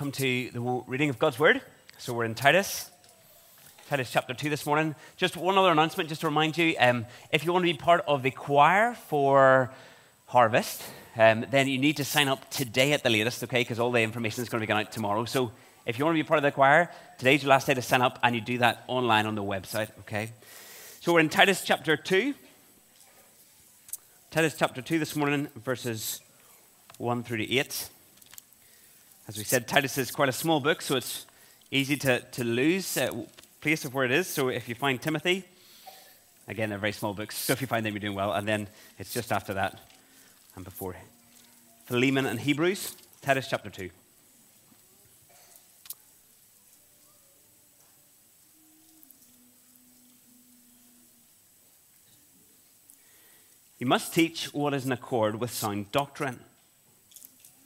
come to the reading of God's Word. So we're in Titus, Titus chapter 2 this morning. Just one other announcement, just to remind you um, if you want to be part of the choir for Harvest, um, then you need to sign up today at the latest, okay? Because all the information is going to be going out tomorrow. So if you want to be part of the choir, today's your last day to sign up, and you do that online on the website, okay? So we're in Titus chapter 2. Titus chapter 2 this morning, verses 1 through to 8. As we said, Titus is quite a small book, so it's easy to, to lose uh, place of where it is. So if you find Timothy, again, they're very small books. So if you find them, you're doing well. And then it's just after that and before Philemon and Hebrews, Titus chapter 2. You must teach what is in accord with sound doctrine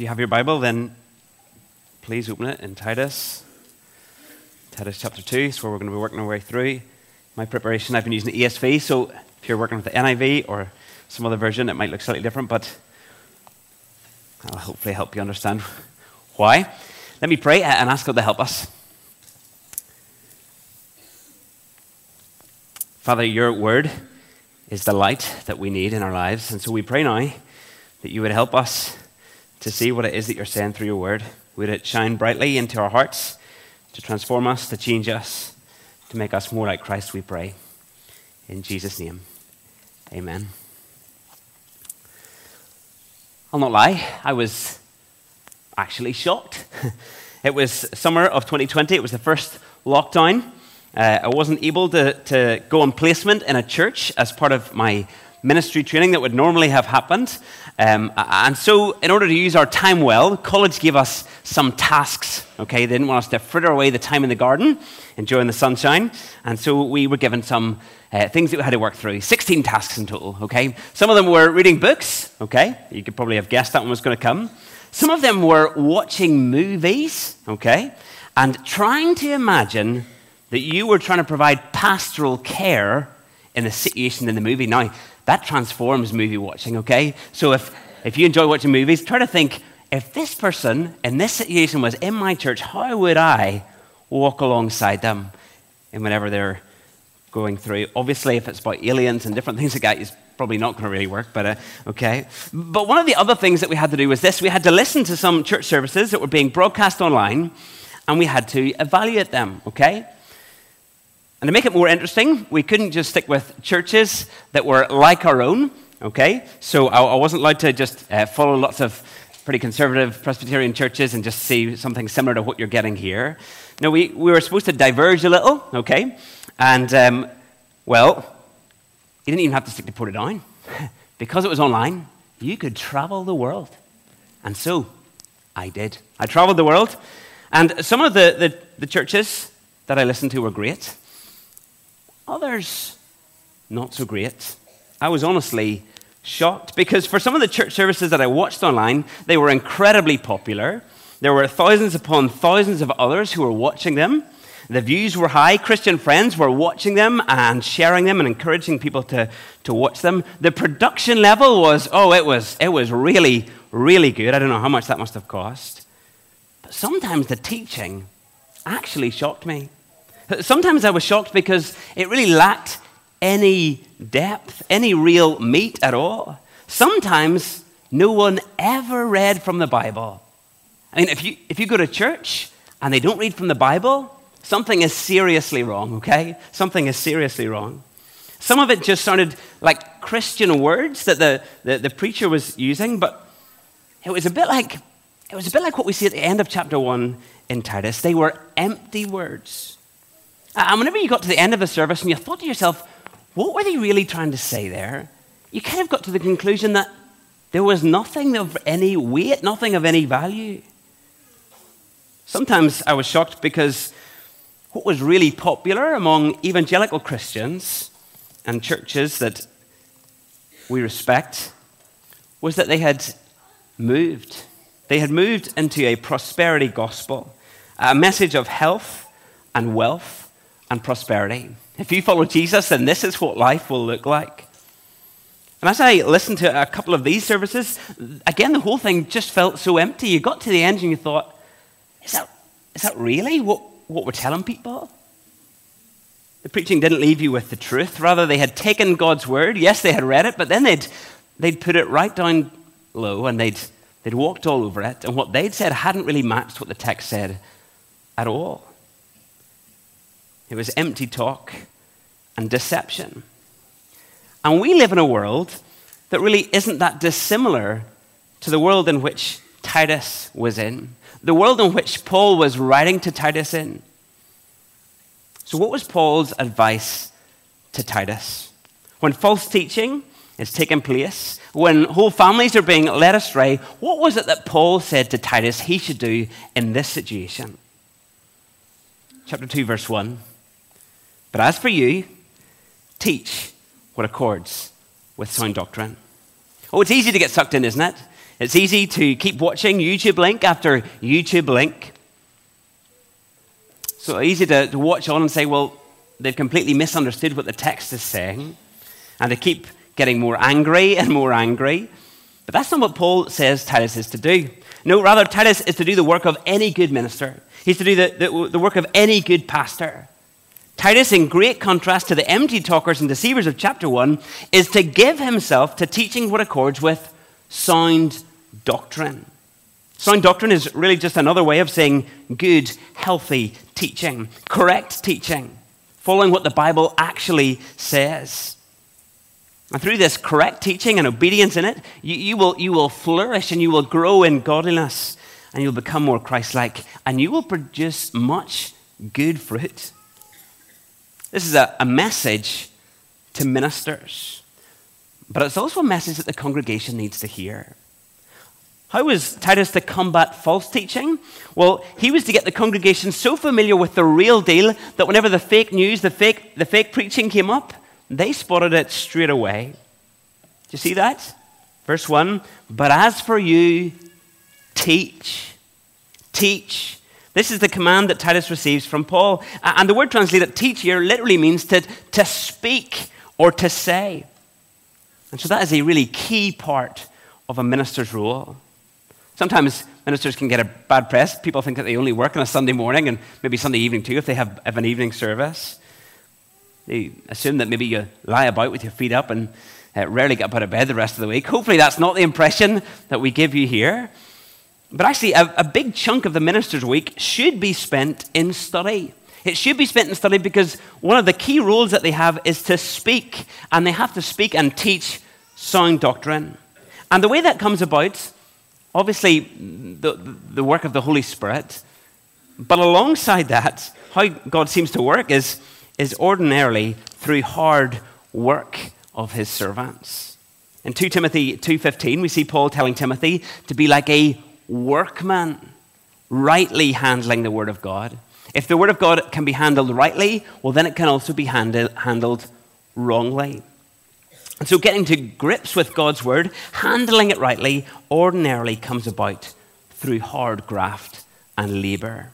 If you have your Bible, then please open it in Titus. Titus chapter 2 is where we're going to be working our way through. My preparation, I've been using the ESV, so if you're working with the NIV or some other version, it might look slightly different, but I'll hopefully help you understand why. Let me pray and ask God to help us. Father, your word is the light that we need in our lives, and so we pray now that you would help us to see what it is that you're saying through your word. Would it shine brightly into our hearts to transform us, to change us, to make us more like Christ, we pray. In Jesus' name, amen. I'll not lie, I was actually shocked. it was summer of 2020, it was the first lockdown. Uh, I wasn't able to, to go on placement in a church as part of my ministry training that would normally have happened. Um, and so, in order to use our time well, college gave us some tasks. Okay, they didn't want us to fritter away the time in the garden, enjoying the sunshine. And so, we were given some uh, things that we had to work through 16 tasks in total. Okay, some of them were reading books. Okay, you could probably have guessed that one was going to come. Some of them were watching movies. Okay, and trying to imagine that you were trying to provide pastoral care in the situation in the movie. Now, that transforms movie watching, okay? So if, if you enjoy watching movies, try to think if this person in this situation was in my church, how would I walk alongside them in whenever they're going through? Obviously, if it's about aliens and different things like that, it's probably not going to really work, but uh, okay. But one of the other things that we had to do was this we had to listen to some church services that were being broadcast online, and we had to evaluate them, okay? And to make it more interesting, we couldn't just stick with churches that were like our own, okay? So I, wasn't allowed to just uh, follow lots of pretty conservative Presbyterian churches and just see something similar to what you're getting here. No, we, we were supposed to diverge a little, okay? And, um, well, you didn't even have to stick to Portadown. because it was online, you could travel the world. And so I did. I traveled the world. And some of the, the, the churches that I listened to were great. Others, not so great. I was honestly shocked because for some of the church services that I watched online, they were incredibly popular. There were thousands upon thousands of others who were watching them. The views were high. Christian friends were watching them and sharing them and encouraging people to, to watch them. The production level was, oh, it was, it was really, really good. I don't know how much that must have cost. But sometimes the teaching actually shocked me. Sometimes I was shocked because it really lacked any depth, any real meat at all. Sometimes no one ever read from the Bible. I mean, if you, if you go to church and they don't read from the Bible, something is seriously wrong, okay? Something is seriously wrong. Some of it just sounded like Christian words that the, the, the preacher was using, but it was a bit like it was a bit like what we see at the end of chapter 1 in Titus. They were empty words. Uh, and whenever you got to the end of the service and you thought to yourself, what were they really trying to say there? You kind of got to the conclusion that there was nothing of any weight, nothing of any value. Sometimes I was shocked because what was really popular among evangelical Christians and churches that we respect was that they had moved. They had moved into a prosperity gospel, a message of health and wealth and prosperity. If you follow Jesus, then this is what life will look like. And as I listened to a couple of these services, again, the whole thing just felt so empty. You got to the end and you thought, is that, is that really what, what we're telling people? The preaching didn't leave you with the truth. Rather, they had taken God's word. Yes, they had read it, but then they'd, they'd put it right down low and they'd, they'd walked all over it. And what they'd said hadn't really matched what the text said at all. It was empty talk and deception. And we live in a world that really isn't that dissimilar to the world in which Titus was in, the world in which Paul was writing to Titus in. So, what was Paul's advice to Titus? When false teaching is taking place, when whole families are being led astray, what was it that Paul said to Titus he should do in this situation? Chapter 2, verse 1. But as for you, teach what accords with sound doctrine. Oh, it's easy to get sucked in, isn't it? It's easy to keep watching YouTube link after YouTube link. So easy to, to watch on and say, well, they've completely misunderstood what the text is saying, and to keep getting more angry and more angry. But that's not what Paul says Titus is to do. No, rather, Titus is to do the work of any good minister. He's to do the, the, the work of any good pastor. Titus, in great contrast to the empty talkers and deceivers of chapter 1, is to give himself to teaching what accords with sound doctrine. Sound doctrine is really just another way of saying good, healthy teaching, correct teaching, following what the Bible actually says. And through this correct teaching and obedience in it, you, you, will, you will flourish and you will grow in godliness and you'll become more Christ like and you will produce much good fruit. This is a, a message to ministers, but it's also a message that the congregation needs to hear. How was Titus to combat false teaching? Well, he was to get the congregation so familiar with the real deal that whenever the fake news, the fake, the fake preaching came up, they spotted it straight away. Do you see that? Verse 1 But as for you, teach. Teach this is the command that Titus receives from Paul. And the word translated teach here literally means to, to speak or to say. And so that is a really key part of a minister's role. Sometimes ministers can get a bad press. People think that they only work on a Sunday morning and maybe Sunday evening too if they have, have an evening service. They assume that maybe you lie about with your feet up and uh, rarely get up out of bed the rest of the week. Hopefully, that's not the impression that we give you here. But actually, a, a big chunk of the minister's week should be spent in study. It should be spent in study because one of the key roles that they have is to speak, and they have to speak and teach sound doctrine. And the way that comes about, obviously, the, the work of the Holy Spirit, but alongside that, how God seems to work is, is ordinarily through hard work of his servants. In 2 Timothy 2:15, we see Paul telling Timothy to be like a workman, rightly handling the Word of God. If the Word of God can be handled rightly, well, then it can also be handle, handled wrongly. And so, getting to grips with God's Word, handling it rightly, ordinarily comes about through hard graft and labor.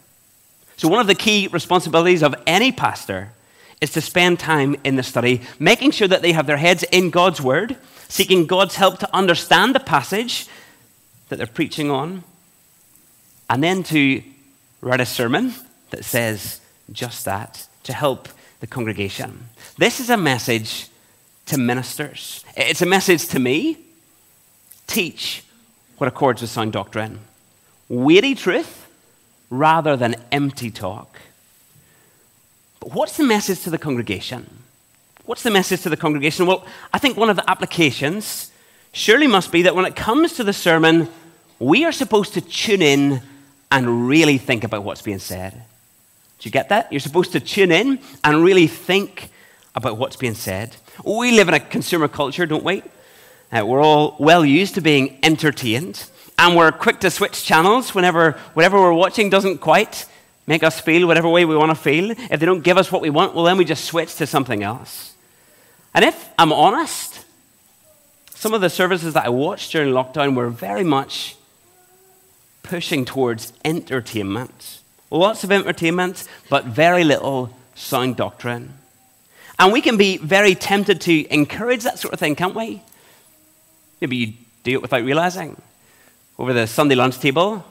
So, one of the key responsibilities of any pastor is to spend time in the study, making sure that they have their heads in God's Word, seeking God's help to understand the passage that they're preaching on, and then to write a sermon that says just that to help the congregation. This is a message to ministers. It's a message to me. Teach what accords with sound doctrine. weighty truth rather than empty talk. But what's the message to the congregation? What's the message to the congregation? Well, I think one of the applications surely must be that when it comes to the sermon, we are supposed to tune in and really think about what's being said. Do you get that? You're supposed to tune in and really think about what's being said. We live in a consumer culture, don't we? Uh, we're all well used to being entertained, and we're quick to switch channels whenever whatever we're watching doesn't quite make us feel whatever way we want to feel. If they don't give us what we want, well, then we just switch to something else. And if I'm honest, some of the services that I watched during lockdown were very much pushing towards entertainment. Lots of entertainment, but very little sound doctrine. And we can be very tempted to encourage that sort of thing, can't we? Maybe you do it without realizing. Over the Sunday lunch table,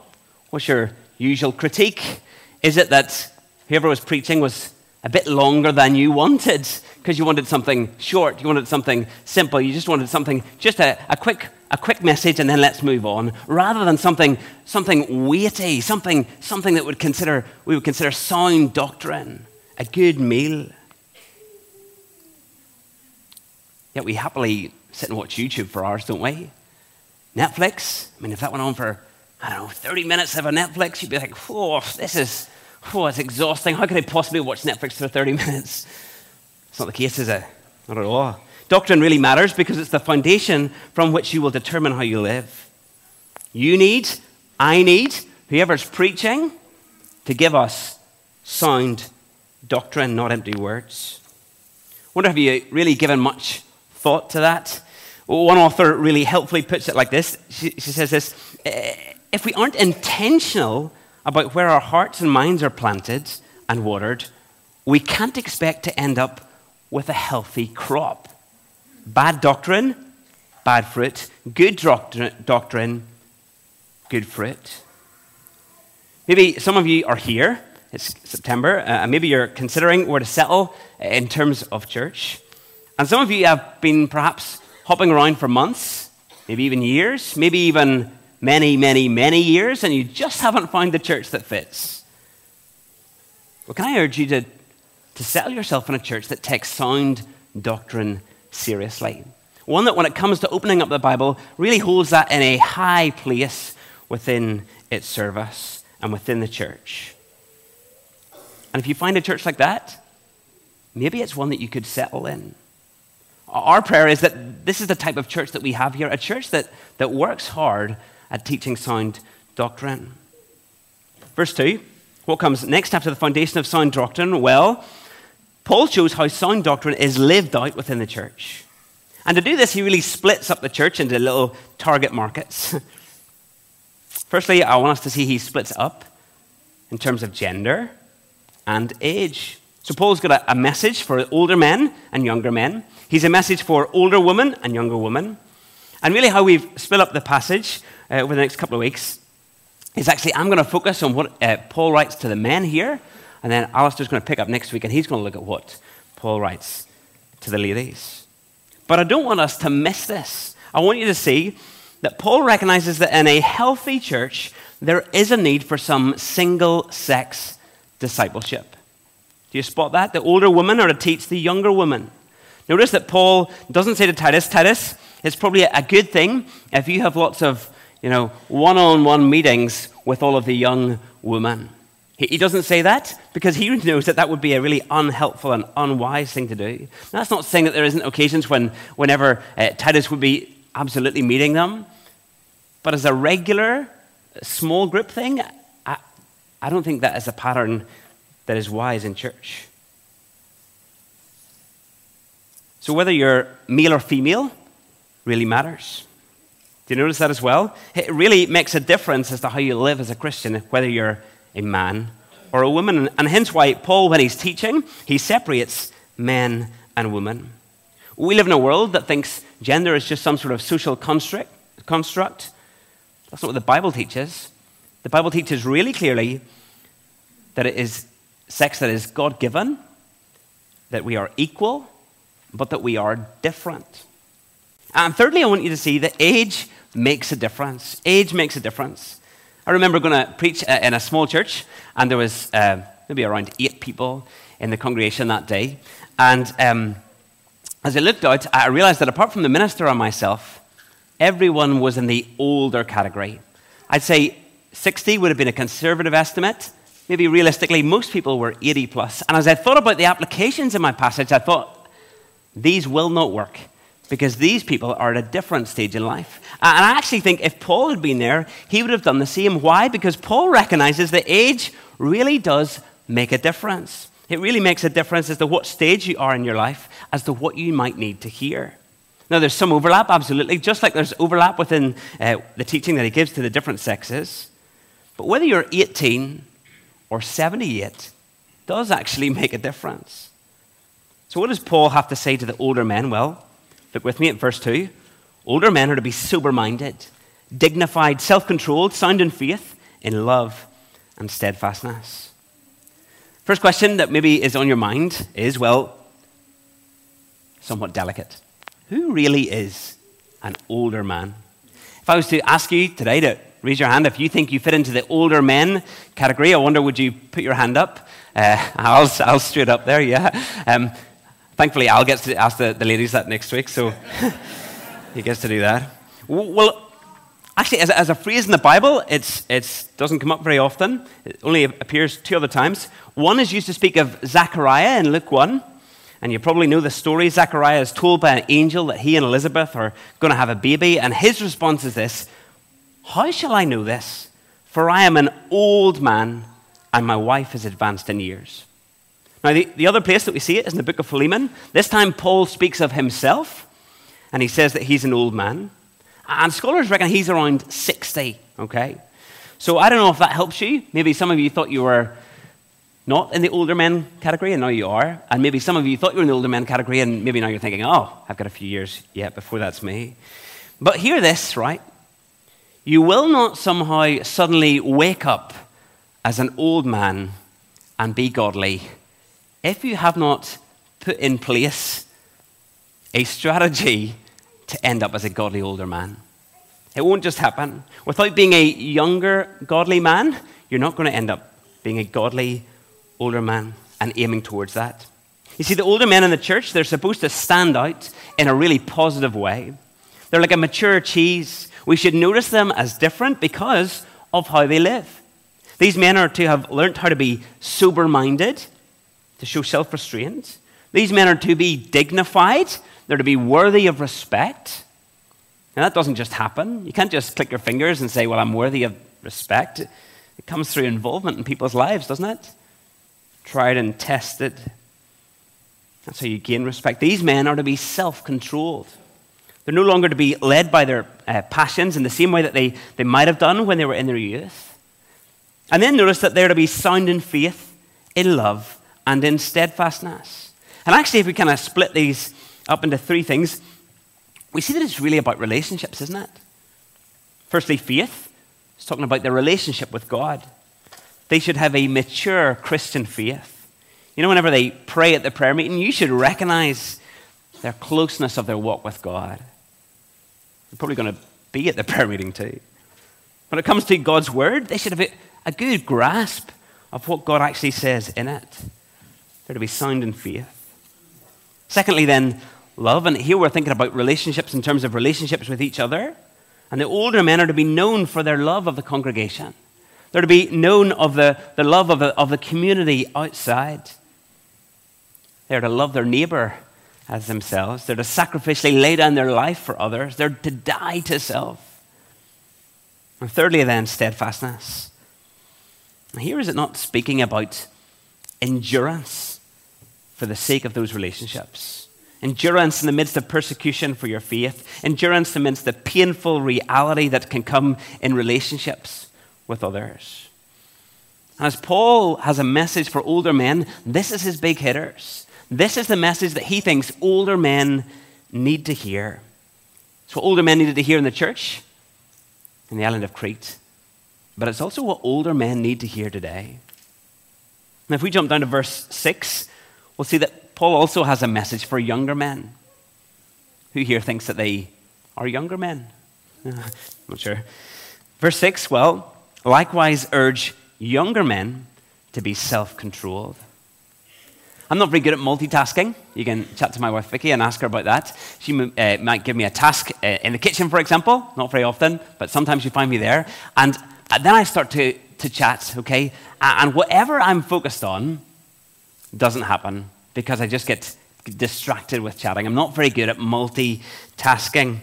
what's your usual critique? Is it that whoever was preaching was a bit longer than you wanted because you wanted something short, you wanted something simple, you just wanted something, just a, a, quick, a quick message and then let's move on, rather than something, something weighty, something, something that would consider, we would consider sound doctrine, a good meal. Yet we happily sit and watch YouTube for hours, don't we? Netflix, I mean, if that went on for, I don't know, 30 minutes of a Netflix, you'd be like, oh, this is, oh, it's exhausting. How could I possibly watch Netflix for 30 minutes? It's not the case, is it? Not at all. Doctrine really matters because it's the foundation from which you will determine how you live. You need, I need, whoever's preaching, to give us sound doctrine, not empty words. I wonder have you really given much thought to that? One author really helpfully puts it like this. She, she says this eh, If we aren't intentional about where our hearts and minds are planted and watered, we can't expect to end up with a healthy crop. Bad doctrine, bad fruit. Good doctrine, good fruit. Maybe some of you are here. It's September, uh, and maybe you're considering where to settle in terms of church. And some of you have been perhaps hopping around for months, maybe even years, maybe even many, many, many years, and you just haven't found the church that fits. Well, can I urge you to to settle yourself in a church that takes sound doctrine seriously. One that, when it comes to opening up the Bible, really holds that in a high place within its service and within the church. And if you find a church like that, maybe it's one that you could settle in. Our prayer is that this is the type of church that we have here a church that, that works hard at teaching sound doctrine. Verse 2 what comes next after the foundation of sound doctrine? Well, Paul shows how sound doctrine is lived out within the church. And to do this, he really splits up the church into little target markets. Firstly, I want us to see he splits up in terms of gender and age. So, Paul's got a, a message for older men and younger men. He's a message for older women and younger women. And really, how we've split up the passage uh, over the next couple of weeks is actually, I'm going to focus on what uh, Paul writes to the men here and then Alistair's going to pick up next week and he's going to look at what Paul writes to the ladies. But I don't want us to miss this. I want you to see that Paul recognizes that in a healthy church, there is a need for some single sex discipleship. Do you spot that? The older women are to teach the younger women. Notice that Paul doesn't say to Titus, Titus, it's probably a good thing if you have lots of, you know, one-on-one meetings with all of the young women. He doesn't say that because he knows that that would be a really unhelpful and unwise thing to do. That's not saying that there isn't occasions when, whenever uh, Titus would be absolutely meeting them, but as a regular small group thing, I, I don't think that is a pattern that is wise in church. So whether you're male or female really matters. Do you notice that as well? It really makes a difference as to how you live as a Christian, whether you're a man or a woman. And hence why Paul, when he's teaching, he separates men and women. We live in a world that thinks gender is just some sort of social construct. That's not what the Bible teaches. The Bible teaches really clearly that it is sex that is God given, that we are equal, but that we are different. And thirdly, I want you to see that age makes a difference. Age makes a difference. I remember going to preach uh, in a small church, and there was uh, maybe around eight people in the congregation that day. And um, as I looked out, I realized that apart from the minister and myself, everyone was in the older category. I'd say 60 would have been a conservative estimate. Maybe realistically, most people were 80 plus. And as I thought about the applications in my passage, I thought, these will not work because these people are at a different stage in life. And I actually think if Paul had been there, he would have done the same. Why? Because Paul recognizes that age really does make a difference. It really makes a difference as to what stage you are in your life, as to what you might need to hear. Now, there's some overlap, absolutely, just like there's overlap within uh, the teaching that he gives to the different sexes. But whether you're 18 or 78 does actually make a difference. So, what does Paul have to say to the older men? Well, Look with me at verse 2. Older men are to be sober minded, dignified, self controlled, sound in faith, in love, and steadfastness. First question that maybe is on your mind is well, somewhat delicate. Who really is an older man? If I was to ask you today to raise your hand if you think you fit into the older men category, I wonder would you put your hand up? Uh, I'll, I'll straight up there, yeah. Um, Thankfully, Al gets to ask the, the ladies that next week, so he gets to do that. Well, actually, as, as a phrase in the Bible, it doesn't come up very often. It only appears two other times. One is used to speak of Zechariah in Luke 1. And you probably know the story. Zechariah is told by an angel that he and Elizabeth are going to have a baby. And his response is this How shall I know this? For I am an old man, and my wife is advanced in years. Now, the, the other place that we see it is in the book of Philemon. This time, Paul speaks of himself, and he says that he's an old man. And scholars reckon he's around 60, okay? So I don't know if that helps you. Maybe some of you thought you were not in the older men category, and now you are. And maybe some of you thought you were in the older men category, and maybe now you're thinking, oh, I've got a few years yet before that's me. But hear this, right? You will not somehow suddenly wake up as an old man and be godly if you have not put in place a strategy to end up as a godly older man. It won't just happen. Without being a younger godly man, you're not going to end up being a godly older man and aiming towards that. You see, the older men in the church, they're supposed to stand out in a really positive way. They're like a mature cheese. We should notice them as different because of how they live. These men are to have learned how to be sober minded to show self restraint. These men are to be dignified, they're to be worthy of respect. And that doesn't just happen. You can't just click your fingers and say, Well, I'm worthy of respect. It comes through involvement in people's lives, doesn't it? Tried and tested. That's how you gain respect. These men are to be self controlled. They're no longer to be led by their uh, passions in the same way that they, they might have done when they were in their youth. And then notice that they're to be sound in faith, in love, and in steadfastness. And actually, if we kind of split these up into three things, we see that it's really about relationships, isn't it? Firstly, faith. It's talking about their relationship with God. They should have a mature Christian faith. You know, whenever they pray at the prayer meeting, you should recognize their closeness of their walk with God. They're probably going to be at the prayer meeting too. When it comes to God's word, they should have a good grasp of what God actually says in it. They're to be sound in faith. Secondly, then, love. And here we're thinking about relationships in terms of relationships with each other. And the older men are to be known for their love of the congregation. They're to be known of the, the love of the, of the community outside. They're to love their neighbor as themselves. They're to sacrificially lay down their life for others. They're to die to self. And thirdly, then, steadfastness. Here is it not speaking about endurance for the sake of those relationships. Endurance in the midst of persecution for your faith. Endurance amidst the midst of painful reality that can come in relationships with others. And as Paul has a message for older men, this is his big hitters. This is the message that he thinks older men need to hear. It's what older men needed to hear in the church in the island of Crete. But it's also what older men need to hear today. Now, if we jump down to verse 6, we'll see that Paul also has a message for younger men. Who here thinks that they are younger men? I'm not sure. Verse 6 well, likewise urge younger men to be self controlled. I'm not very good at multitasking. You can chat to my wife Vicky and ask her about that. She uh, might give me a task uh, in the kitchen, for example. Not very often, but sometimes you find me there. And uh, then I start to, to chat, okay? And whatever I'm focused on doesn't happen because I just get distracted with chatting. I'm not very good at multitasking.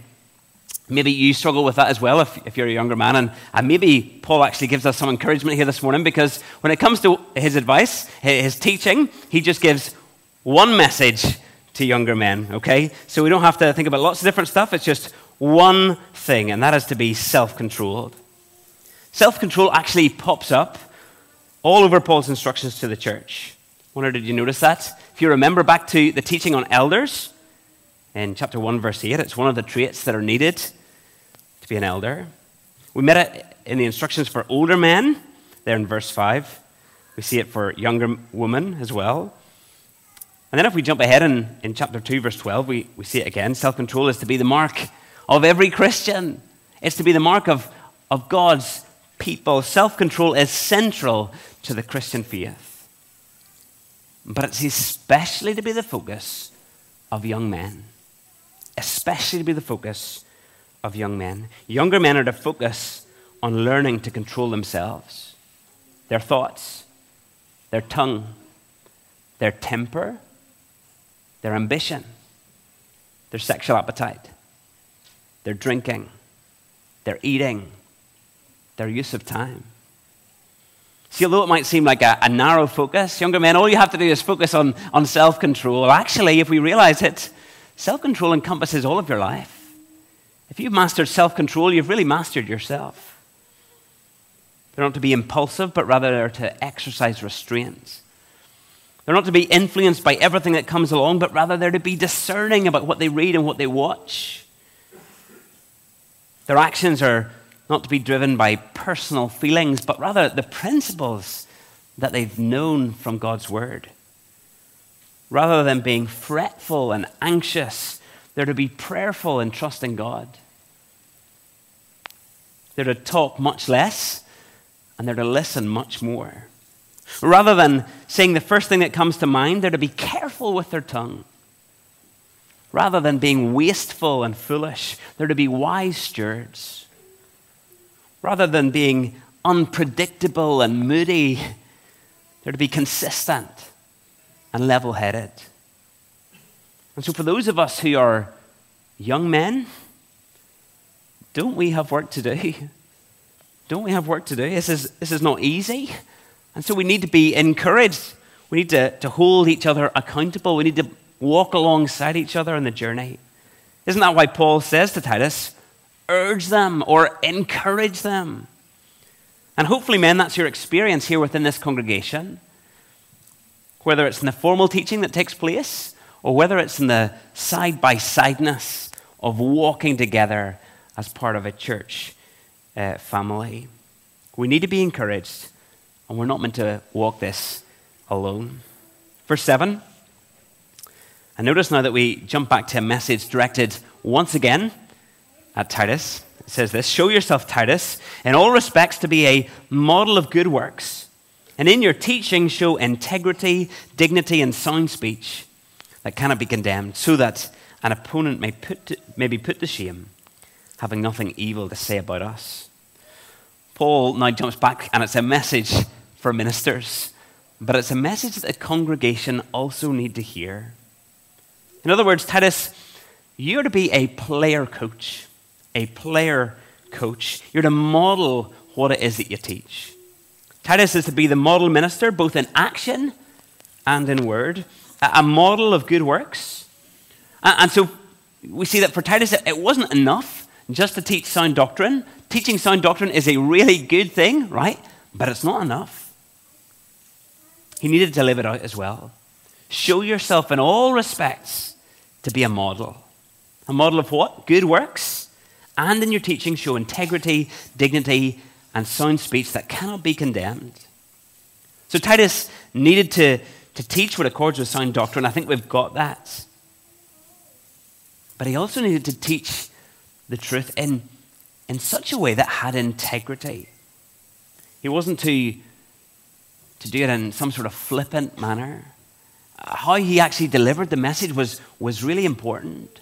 Maybe you struggle with that as well if, if you're a younger man. And, and maybe Paul actually gives us some encouragement here this morning because when it comes to his advice, his teaching, he just gives one message to younger men, okay? So we don't have to think about lots of different stuff. It's just one thing, and that is to be self controlled. Self control actually pops up all over Paul's instructions to the church. Wonder, did you notice that? If you remember back to the teaching on elders in chapter 1, verse 8, it's one of the traits that are needed to be an elder. We met it in the instructions for older men, there in verse 5. We see it for younger women as well. And then if we jump ahead in, in chapter 2, verse 12, we, we see it again. Self control is to be the mark of every Christian, it's to be the mark of, of God's people. Self control is central to the Christian faith. But it's especially to be the focus of young men, especially to be the focus of young men. Younger men are to focus on learning to control themselves, their thoughts, their tongue, their temper, their ambition, their sexual appetite, their drinking, their eating, their use of time. See, although it might seem like a, a narrow focus, younger men, all you have to do is focus on, on self control. Actually, if we realize it, self control encompasses all of your life. If you've mastered self control, you've really mastered yourself. They're not to be impulsive, but rather they're to exercise restraints. They're not to be influenced by everything that comes along, but rather they're to be discerning about what they read and what they watch. Their actions are not to be driven by personal feelings, but rather the principles that they've known from God's Word. Rather than being fretful and anxious, they're to be prayerful and trusting God. They're to talk much less and they're to listen much more. Rather than saying the first thing that comes to mind, they're to be careful with their tongue. Rather than being wasteful and foolish, they're to be wise stewards. Rather than being unpredictable and moody, they're to be consistent and level headed. And so, for those of us who are young men, don't we have work to do? Don't we have work to do? This is, this is not easy. And so we need to be encouraged. We need to, to hold each other accountable. We need to walk alongside each other on the journey. Isn't that why Paul says to Titus, urge them or encourage them? And hopefully, men, that's your experience here within this congregation. Whether it's in the formal teaching that takes place or whether it's in the side by sideness of walking together as part of a church uh, family. We need to be encouraged, and we're not meant to walk this alone. Verse 7. And notice now that we jump back to a message directed once again at Titus. It says this Show yourself, Titus, in all respects to be a model of good works, and in your teaching show integrity, dignity, and sound speech that cannot be condemned, so that an opponent may, put to, may be put to shame having nothing evil to say about us. Paul now jumps back, and it's a message for ministers, but it's a message that the congregation also need to hear. In other words, Titus, you're to be a player coach, a player coach. You're to model what it is that you teach. Titus is to be the model minister, both in action and in word, a model of good works. And so we see that for Titus, it wasn't enough just to teach sound doctrine. Teaching sound doctrine is a really good thing, right? But it's not enough. He needed to live it out as well. Show yourself in all respects to be a model. A model of what? Good works. And in your teaching, show integrity, dignity, and sound speech that cannot be condemned. So Titus needed to, to teach what accords with sound doctrine. I think we've got that. But he also needed to teach the truth in, in such a way that had integrity. He wasn't to, to do it in some sort of flippant manner. How he actually delivered the message was, was really important.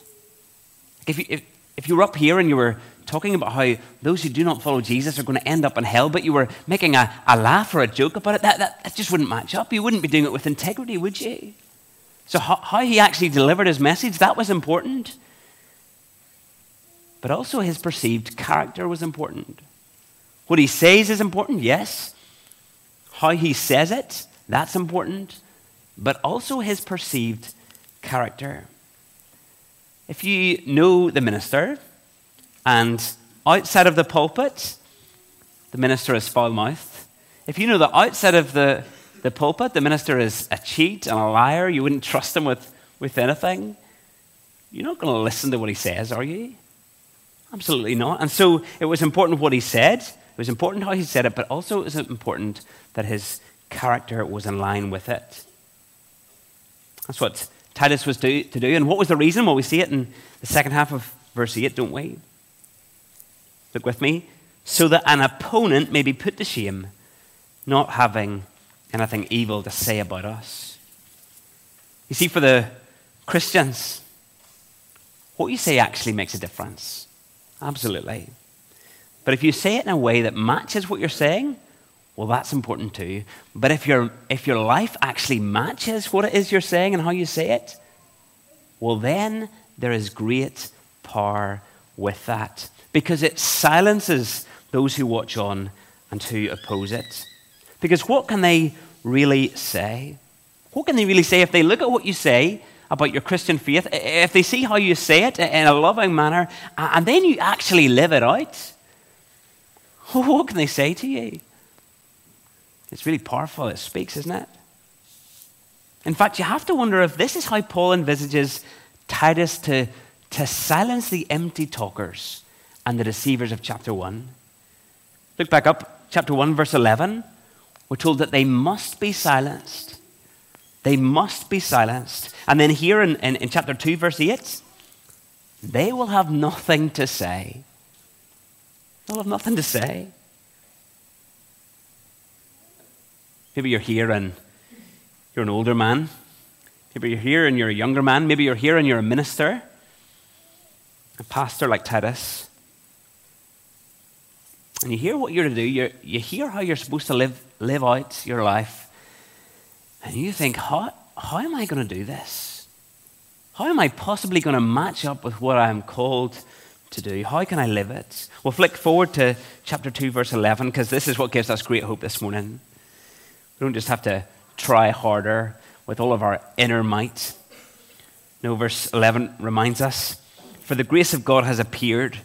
If you, if, if you were up here and you were talking about how those who do not follow Jesus are going to end up in hell, but you were making a, a laugh or a joke about it, that, that, that just wouldn't match up. You wouldn't be doing it with integrity, would you? So, how, how he actually delivered his message, that was important. But also his perceived character was important. What he says is important, yes. How he says it, that's important. But also his perceived character. If you know the minister, and outside of the pulpit, the minister is foul mouthed. If you know that outside of the, the pulpit, the minister is a cheat and a liar, you wouldn't trust him with, with anything, you're not going to listen to what he says, are you? Absolutely not. And so it was important what he said, it was important how he said it, but also it was important that his character was in line with it. That's what Titus was do, to do. And what was the reason? Well, we see it in the second half of verse 8, don't we? Look with me. So that an opponent may be put to shame, not having anything evil to say about us. You see, for the Christians, what you say actually makes a difference. Absolutely. But if you say it in a way that matches what you're saying, well, that's important too. But if, your if your life actually matches what it is you're saying and how you say it, well, then there is great power with that because it silences those who watch on and who oppose it. Because what can they really say? What can they really say if they look at what you say about your Christian faith, if they see how you say it in a loving manner, and then you actually live it out? What can they say to you? It's really powerful. It speaks, isn't it? In fact, you have to wonder if this is how Paul envisages Titus to, to silence the empty talkers and the deceivers of chapter 1. Look back up, chapter 1, verse 11. We're told that they must be silenced. They must be silenced. And then here in, in, in chapter 2, verse 8, they will have nothing to say. They'll have nothing to say. Maybe you're here and you're an older man. Maybe you're here and you're a younger man. Maybe you're here and you're a minister, a pastor like Titus. And you hear what you're to do, you you hear how you're supposed to live, live out your life, and you think, how, how am I going to do this? How am I possibly going to match up with what I'm called to do? How can I live it? We'll flick forward to chapter 2, verse 11, because this is what gives us great hope this morning. We don't just have to try harder with all of our inner might. No, verse 11 reminds us For the grace of God has appeared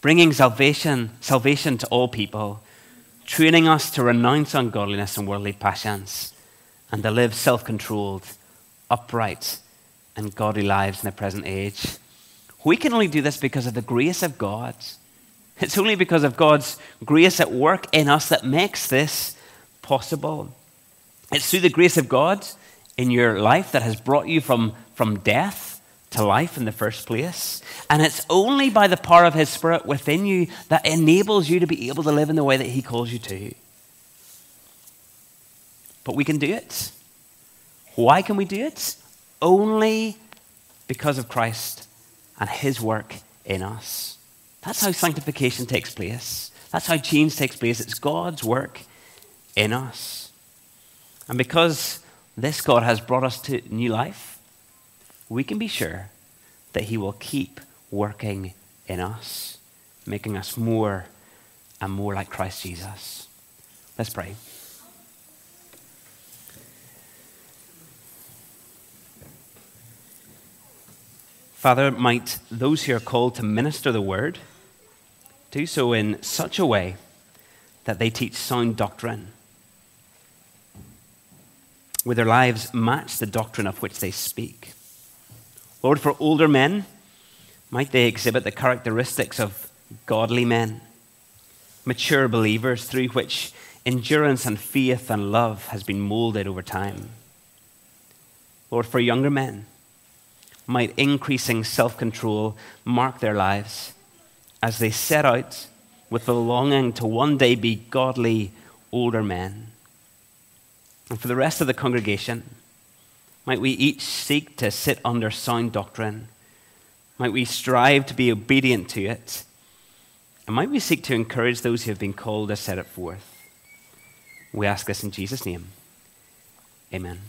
bringing salvation, salvation to all people, training us to renounce ungodliness and worldly passions, and to live self controlled, upright, and godly lives in the present age. We can only do this because of the grace of God. It's only because of God's grace at work in us that makes this possible. It's through the grace of God in your life that has brought you from, from death to life in the first place. And it's only by the power of His Spirit within you that enables you to be able to live in the way that He calls you to. But we can do it. Why can we do it? Only because of Christ and His work in us. That's how sanctification takes place. That's how change takes place. It's God's work in us. And because this God has brought us to new life, we can be sure that He will keep working in us, making us more and more like Christ Jesus. Let's pray. Father, might those who are called to minister the word do so in such a way that they teach sound doctrine, where their lives match the doctrine of which they speak. Lord, for older men, might they exhibit the characteristics of godly men, mature believers through which endurance and faith and love has been molded over time. Lord, for younger men, might increasing self control mark their lives as they set out with the longing to one day be godly older men. And for the rest of the congregation, might we each seek to sit under sound doctrine. Might we strive to be obedient to it. And might we seek to encourage those who have been called to set it forth. We ask this in Jesus' name. Amen.